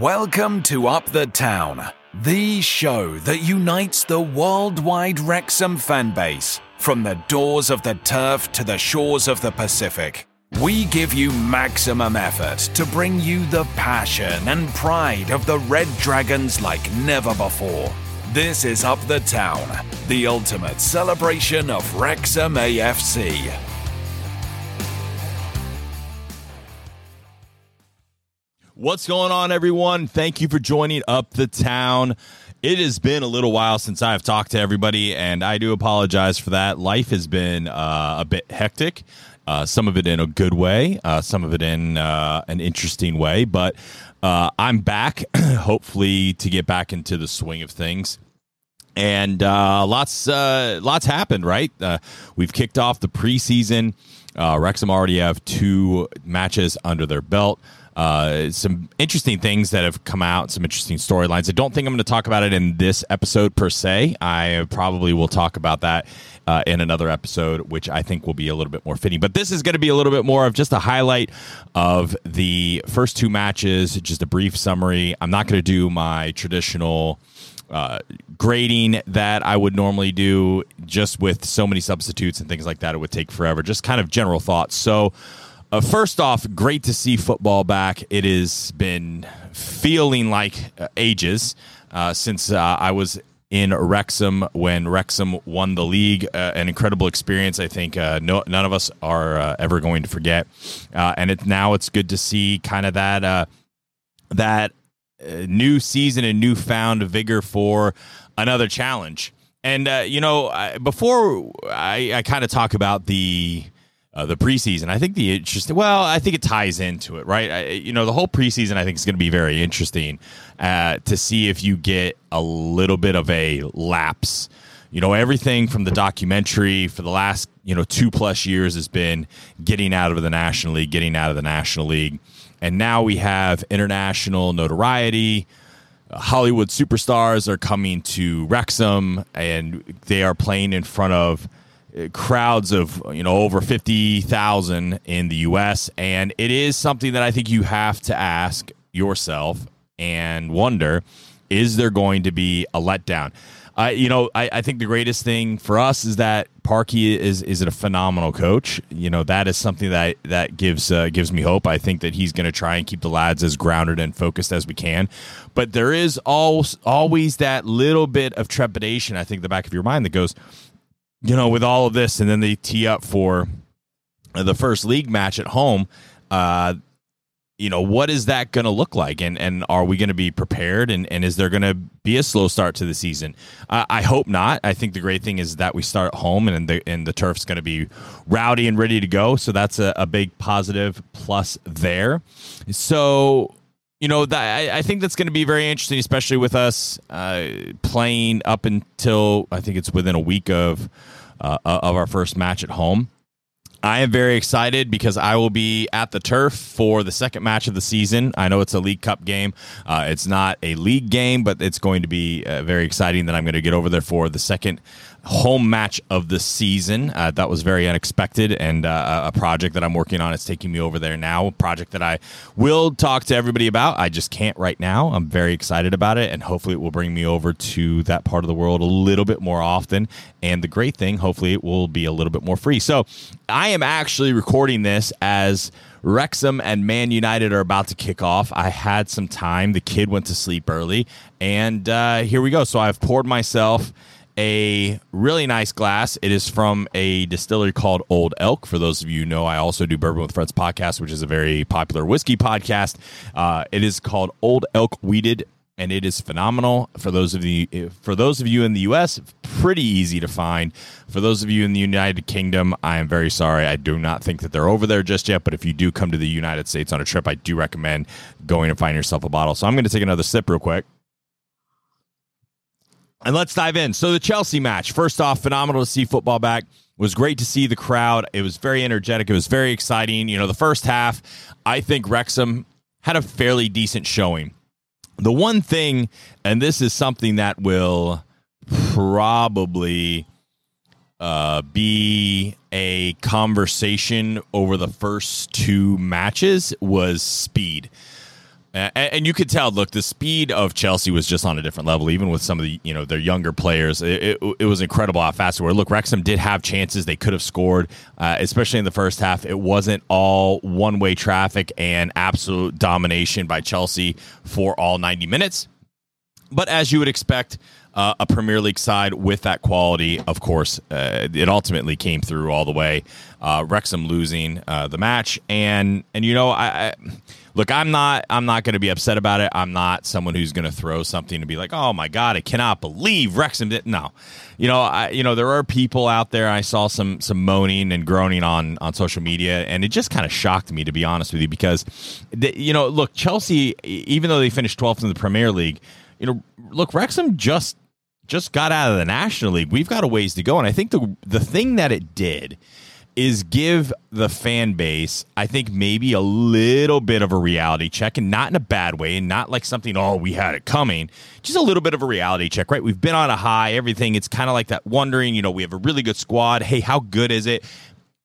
Welcome to Up the Town, the show that unites the worldwide Wrexham fanbase. From the doors of the turf to the shores of the Pacific, we give you maximum effort to bring you the passion and pride of the Red Dragons like never before. This is Up the Town, the ultimate celebration of Wrexham AFC. What's going on, everyone? Thank you for joining Up the Town. It has been a little while since I've talked to everybody, and I do apologize for that. Life has been uh, a bit hectic, uh, some of it in a good way, uh, some of it in uh, an interesting way, but uh, I'm back, hopefully, to get back into the swing of things and uh, lots uh, lots happened. Right, uh, we've kicked off the preseason. Uh, Wrexham already have two matches under their belt. Uh, some interesting things that have come out, some interesting storylines. I don't think I'm going to talk about it in this episode per se. I probably will talk about that uh, in another episode, which I think will be a little bit more fitting. But this is going to be a little bit more of just a highlight of the first two matches, just a brief summary. I'm not going to do my traditional uh, grading that I would normally do just with so many substitutes and things like that. It would take forever. Just kind of general thoughts. So, uh, first off, great to see football back. It has been feeling like uh, ages uh, since uh, I was in Wrexham when Wrexham won the league. Uh, an incredible experience. I think uh, no, none of us are uh, ever going to forget. Uh, and it, now it's good to see kind of that uh, that new season and newfound vigor for another challenge. And you know, I, before I, I kind of talk about the uh, the preseason. I think the interesting. Well, I think it ties into it, right? I, you know, the whole preseason I think is going to be very interesting uh, to see if you get a little bit of a lapse. You know, everything from the documentary for the last you know two plus years has been getting out of the National League, getting out of the National League, and now we have international notoriety. Hollywood superstars are coming to Wrexham, and they are playing in front of crowds of you know over 50,000 in the US and it is something that I think you have to ask yourself and wonder is there going to be a letdown? Uh, you know I, I think the greatest thing for us is that Parky is is a phenomenal coach. You know that is something that that gives uh, gives me hope. I think that he's going to try and keep the lads as grounded and focused as we can. But there is always always that little bit of trepidation I think the back of your mind that goes you know, with all of this, and then they tee up for the first league match at home. Uh, you know, what is that going to look like, and and are we going to be prepared, and and is there going to be a slow start to the season? Uh, I hope not. I think the great thing is that we start at home, and the and the turf's going to be rowdy and ready to go. So that's a, a big positive plus there. So you know, that, I, I, think that's going to be very interesting, especially with us uh, playing up until I think it's within a week of uh, of our first match at home. I am very excited because I will be at the turf for the second match of the season. I know it's a League Cup game. Uh, it's not a league game, but it's going to be uh, very exciting that I'm going to get over there for the second home match of the season. Uh, that was very unexpected and uh, a project that I'm working on. It's taking me over there now. A project that I will talk to everybody about. I just can't right now. I'm very excited about it, and hopefully, it will bring me over to that part of the world a little bit more often. And the great thing, hopefully, it will be a little bit more free. So, I am actually recording this as. Wrexham and Man United are about to kick off. I had some time. The kid went to sleep early, and uh, here we go. So I've poured myself a really nice glass. It is from a distillery called Old Elk. For those of you know, I also do Bourbon with Friends podcast, which is a very popular whiskey podcast. Uh, it is called Old Elk Wheated and it is phenomenal. For those of the for those of you in the U.S., pretty easy to find. For those of you in the United Kingdom, I am very sorry. I do not think that they're over there just yet. But if you do come to the United States on a trip, I do recommend going and find yourself a bottle. So I'm going to take another sip real quick. And let's dive in. So the Chelsea match. First off, phenomenal to see football back. It was great to see the crowd. It was very energetic. It was very exciting. You know, the first half, I think Wrexham had a fairly decent showing. The one thing, and this is something that will probably uh, be a conversation over the first two matches, was speed And, you could tell. Look, the speed of Chelsea was just on a different level, even with some of the you know their younger players. It, it, it was incredible how fast they were. Look, Wrexham did have chances; they could have scored, uh, especially in the first half. It wasn't all one way traffic and absolute domination by Chelsea for all ninety minutes. But as you would expect, uh, a Premier League side with that quality, of course, uh, it ultimately came through all the way. Uh, Wrexham losing uh, the match, and and you know, I, I look, I'm not I'm not going to be upset about it. I'm not someone who's going to throw something to be like, oh my god, I cannot believe Wrexham did. No, you know, I you know there are people out there. I saw some some moaning and groaning on on social media, and it just kind of shocked me to be honest with you because, the, you know, look, Chelsea, even though they finished 12th in the Premier League, you know, look, Wrexham just just got out of the National League. We've got a ways to go, and I think the the thing that it did is give the fan base, I think, maybe a little bit of a reality check, and not in a bad way, and not like something, oh, we had it coming. Just a little bit of a reality check, right? We've been on a high, everything. It's kind of like that wondering, you know, we have a really good squad. Hey, how good is it?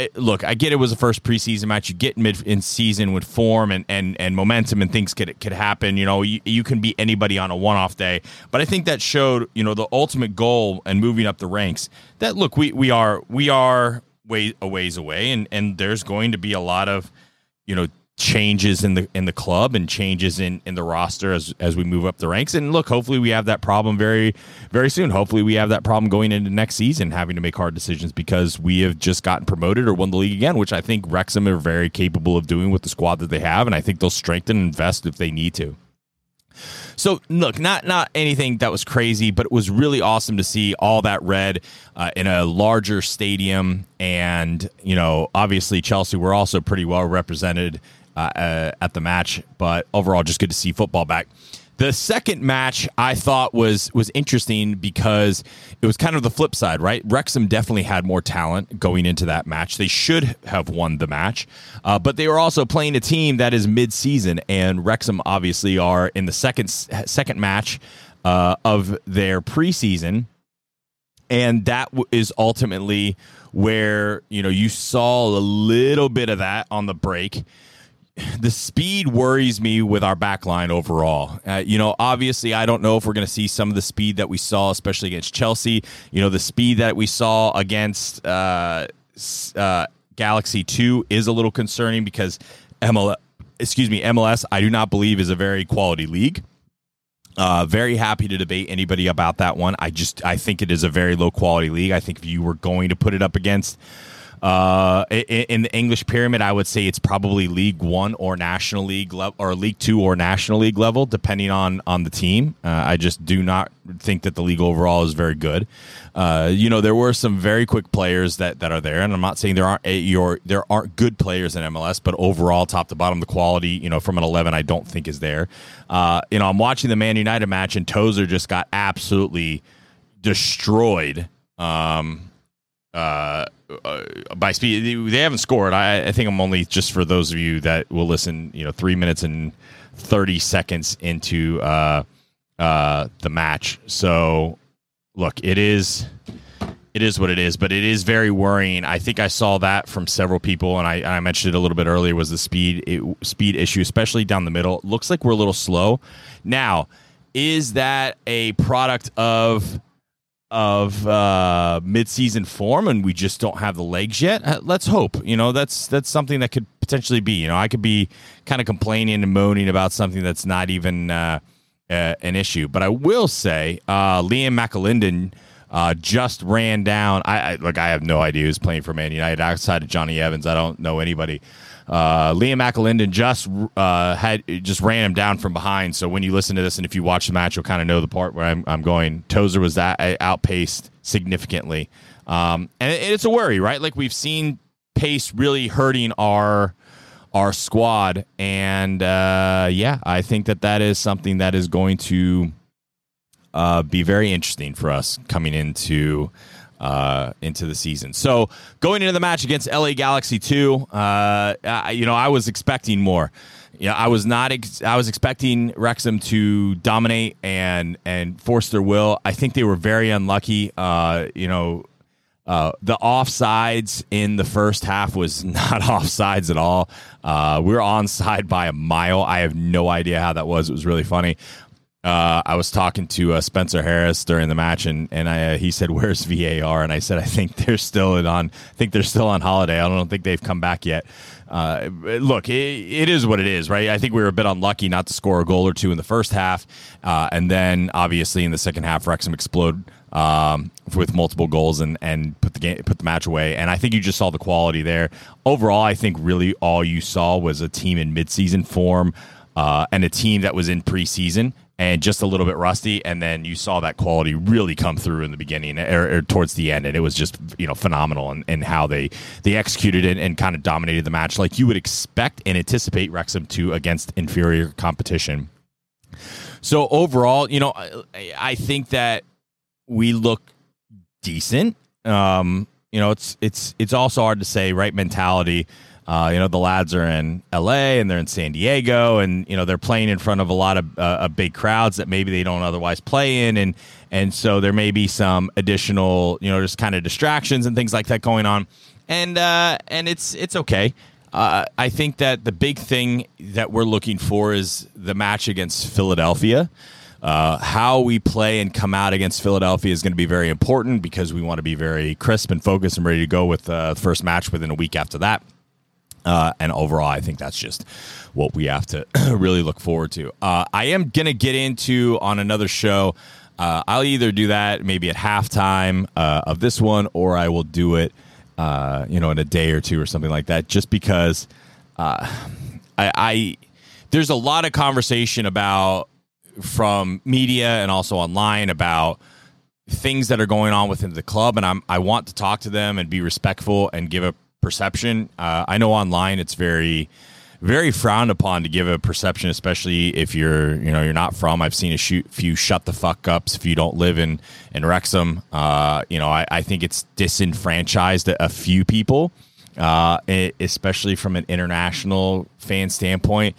It, look, I get it was the first preseason match. You get mid in season with form and, and, and momentum and things could could happen. You know, you, you can beat anybody on a one off day. But I think that showed, you know, the ultimate goal and moving up the ranks. That look, we we are we are way a ways away, and and there's going to be a lot of, you know, changes in the in the club and changes in in the roster as as we move up the ranks. And look hopefully we have that problem very very soon. Hopefully we have that problem going into next season having to make hard decisions because we have just gotten promoted or won the league again which I think Wrexham are very capable of doing with the squad that they have. And I think they'll strengthen and invest if they need to. So look, not not anything that was crazy, but it was really awesome to see all that red uh, in a larger stadium, and you know, obviously Chelsea were also pretty well represented uh, uh, at the match. But overall, just good to see football back. The second match I thought was was interesting because it was kind of the flip side, right? Wrexham definitely had more talent going into that match. They should have won the match, uh, but they were also playing a team that is mid season, and Wrexham obviously are in the second second match uh, of their preseason, and that is ultimately where you know you saw a little bit of that on the break the speed worries me with our back line overall. Uh, you know, obviously, I don't know if we're going to see some of the speed that we saw, especially against Chelsea. You know, the speed that we saw against uh, uh, Galaxy 2 is a little concerning because MLS, excuse me, MLS, I do not believe is a very quality league. Uh, very happy to debate anybody about that one. I just I think it is a very low quality league. I think if you were going to put it up against uh, in, the English pyramid, I would say it's probably League One or National League level, or League Two or National League level, depending on on the team. Uh, I just do not think that the league overall is very good. Uh, you know, there were some very quick players that, that are there, and I'm not saying there aren't a, your there aren't good players in MLS, but overall, top to bottom, the quality, you know, from an 11, I don't think is there. Uh, you know, I'm watching the Man United match, and Tozer just got absolutely destroyed. Um, uh, uh, by speed. They haven't scored. I, I, think I'm only just for those of you that will listen. You know, three minutes and thirty seconds into uh, uh, the match. So, look, it is. It is what it is, but it is very worrying. I think I saw that from several people, and I, I mentioned it a little bit earlier. Was the speed it, speed issue, especially down the middle? looks like we're a little slow. Now, is that a product of of uh, midseason form, and we just don't have the legs yet. Uh, let's hope. You know, that's that's something that could potentially be. You know, I could be kind of complaining and moaning about something that's not even uh, uh, an issue. But I will say, uh, Liam McAlinden uh, just ran down. I, I look. I have no idea who's playing for Man United outside of Jonny Evans. I don't know anybody. Uh, Liam McAlinden just uh, had just ran him down from behind. So when you listen to this and if you watch the match, you'll kind of know the part where I'm, I'm going. Tozer was that uh, outpaced significantly, um, and it, it's a worry, right? Like we've seen pace really hurting our our squad, and uh, yeah, I think that that is something that is going to uh, be very interesting for us coming into uh, into the season. So going into the match against LA Galaxy 2, uh, you know, I was expecting more. Yeah, I was not. Ex- I was expecting Wrexham to dominate and and force their will. I think they were very unlucky. Uh, you know, Uh, the offsides in the first half was not offsides at all. Uh, we were onside by a mile. I have no idea how that was. It was really funny. Uh, I was talking to uh, Spencer Harris during the match, and and I, uh, he said, "Where's VAR?" And I said, "I think they're still on. I think they're still on holiday. I don't think they've come back yet." Uh, look, it, it is what it is, right? I think we were a bit unlucky not to score a goal or two in the first half, uh, and then obviously in the second half, Wrexham explode um, with multiple goals and and put the game put the match away. And I think you just saw the quality there. Overall, I think really all you saw was a team in midseason form. Uh, and a team that was in preseason and just a little bit rusty. And then you saw that quality really come through in the beginning or, or towards the end, and it was just you know phenomenal in, in how they they executed it and kind of dominated the match like you would expect and anticipate Wrexham to against inferior competition. So overall, you know, I, I think that we look decent. Um, you know, it's it's it's also hard to say right mentality uh, you know, the lads are in LA and they're in San Diego, and you know they're playing in front of a lot of, uh, big crowds that maybe they don't otherwise play in, and and so there may be some additional, you know, just kind of distractions and things like that going on, and uh, and it's it's okay. Uh, I think that the big thing that we're looking for is the match against Philadelphia. Uh, how we play and come out against Philadelphia is going to be very important because we want to be very crisp and focused and ready to go with uh, the first match within a week after that. Uh, and overall, I think that's just what we have to really look forward to. Uh, I am going to get into on another show. Uh, I'll either do that maybe at halftime uh, of this one, or I will do it, uh, you know, in a day or two or something like that. Just because uh, I, I there's a lot of conversation about from media and also online about things that are going on within the club, and I'm I want to talk to them and be respectful and give a perception. Uh, I know online it's very very frowned upon to give a perception, especially if you're you know you're not from. I've seen a shoot, few shut the fuck ups if you don't live in in Wrexham. Uh, you know, I, I, think it's disenfranchised a, few people, uh, especially from an international fan standpoint.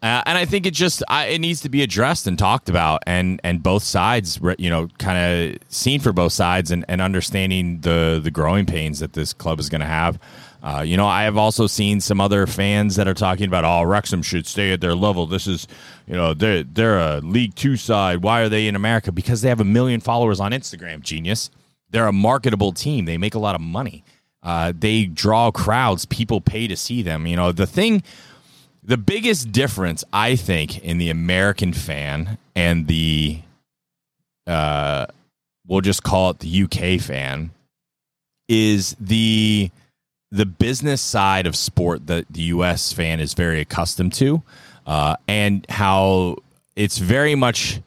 Uh, and I think it just I, it needs to be addressed and talked about, and and both sides, you know, kind of seen for both sides, and, and understanding the the growing pains that this club is going to have. Uh, you know, I have also seen some other fans that are talking about, oh, Wrexham should stay at their level. This is, you know, they're they're a League Two side. Why are they in America? Because they have a million followers on Instagram. Genius. They're a marketable team. They make a lot of money. Uh, they draw crowds. People pay to see them. You know, the thing the biggest difference, I think, in the American fan and the, uh, we'll just call it the UK fan, is the the business side of sport that the U.S. fan is very accustomed to, uh, and how it's very much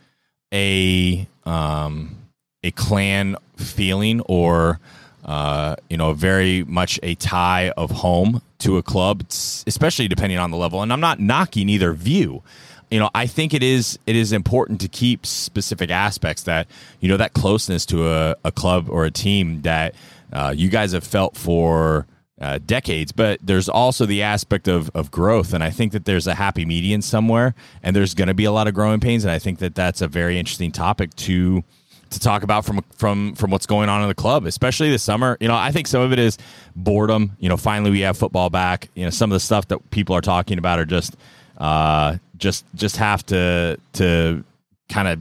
a um, a clan feeling or uh, you know, very much a tie of home to a club, especially depending on the level. And I'm not knocking either view. You know, I think it is it is important to keep specific aspects that you know that closeness to a, a club or a team that uh, you guys have felt for uh, decades. But there's also the aspect of of growth, and I think that there's a happy median somewhere, and there's going to be a lot of growing pains, and I think that that's a very interesting topic to to talk about from from from what's going on in the club, especially this summer. You know, I think some of it is boredom. You know, finally we have football back. You know, some of the stuff that people are talking about are just uh, just just have to to kind of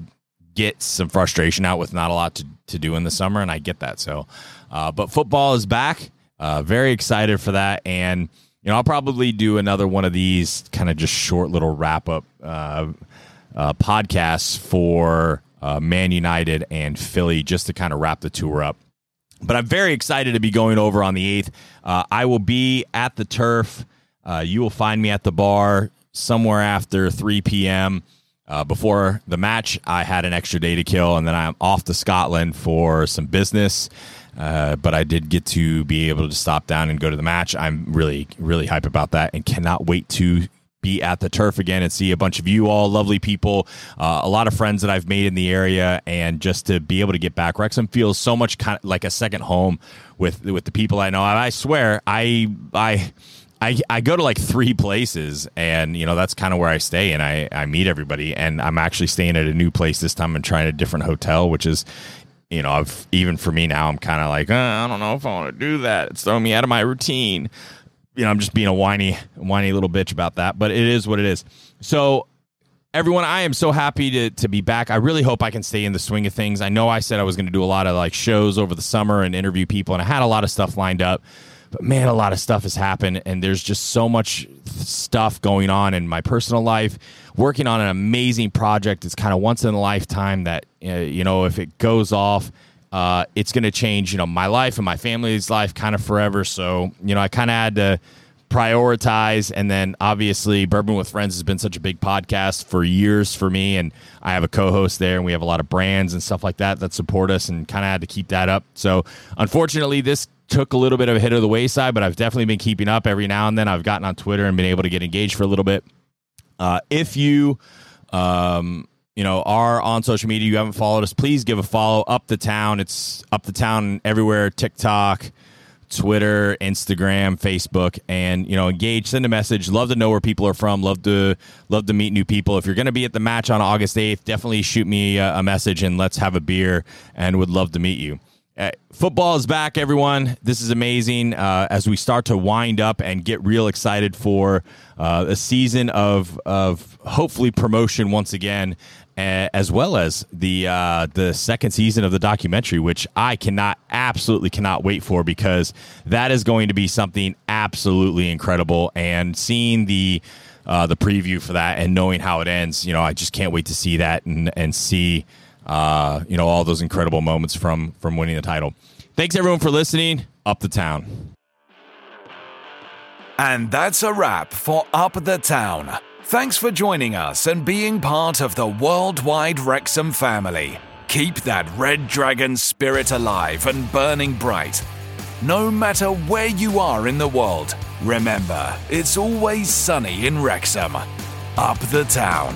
get some frustration out with not a lot to, to do in the summer, and I get that. So, uh, but football is back. Uh, very excited for that, and you know, I'll probably do another one of these kind of just short little wrap up uh, uh, podcasts for uh, Man United and Philly just to kind of wrap the tour up. But I'm very excited to be going over on the 8th. Uh, I will be at the turf. Uh, you will find me at the bar somewhere after 3 p.m. Uh, before the match, I had an extra day to kill, and then I'm off to Scotland for some business. Uh, but I did get to be able to stop down and go to the match. I'm really, really hype about that and cannot wait to be at the turf again and see a bunch of you all lovely people uh, a lot of friends that i've made in the area and just to be able to get back wrexham feels so much kind of like a second home with with the people i know i swear i i I, I go to like three places and you know that's kind of where I stay and I, I meet everybody and I'm actually staying at a new place this time and trying a different hotel which is you know, I've even for me now, I'm kind of like, uh, I don't know if I want to do that. It's throwing me out of my routine. You know, I'm just being a whiny, whiny little bitch about that, but it is what it is. So, everyone, I am so happy to to be back. I really hope I can stay in the swing of things. I know I said I was going to do a lot of like shows over the summer and interview people, and I had a lot of stuff lined up. But man, a lot of stuff has happened, and there's just so much stuff going on in my personal life. Working on an amazing project. It's kind of once in a lifetime that uh, you know if it goes off, uh, it's going to change you know my life and my family's life kind of forever. So you know I kind of had to prioritize and then obviously bourbon with friends has been such a big podcast for years for me and i have a co-host there and we have a lot of brands and stuff like that that support us and kind of had to keep that up so unfortunately this took a little bit of a hit of the wayside, but I've definitely been keeping up every now and then. I've gotten on Twitter and been able to get engaged for a little bit. Uh, if you, um, you know, are on social media, you haven't followed us, please give a follow. Up the town, it's up the town everywhere. TikTok, Twitter, Instagram, Facebook, and you know, engage. Send a message. Love to know where people are from. Love to love to meet new people. If you're going to be at the match on August 8th, definitely shoot me a, a message and let's have a beer. And would love to meet you. Uh, football is back, everyone. This is amazing uh, as we start to wind up and get real excited for uh, a season of of hopefully promotion once again, as well as the uh, the second season of the documentary, which I cannot absolutely cannot wait for because that is going to be something absolutely incredible. And seeing the uh, the preview for that and knowing how it ends, you know, I just can't wait to see that and and see uh, you know, all those incredible moments from from winning the title. Thanks everyone for listening. Up the town. And that's a wrap for Up the Town. Thanks for joining us and being part of the worldwide Wrexham family. Keep that Red Dragon spirit alive and burning bright. No matter where you are in the world, remember, it's always sunny in Wrexham. Up the Town.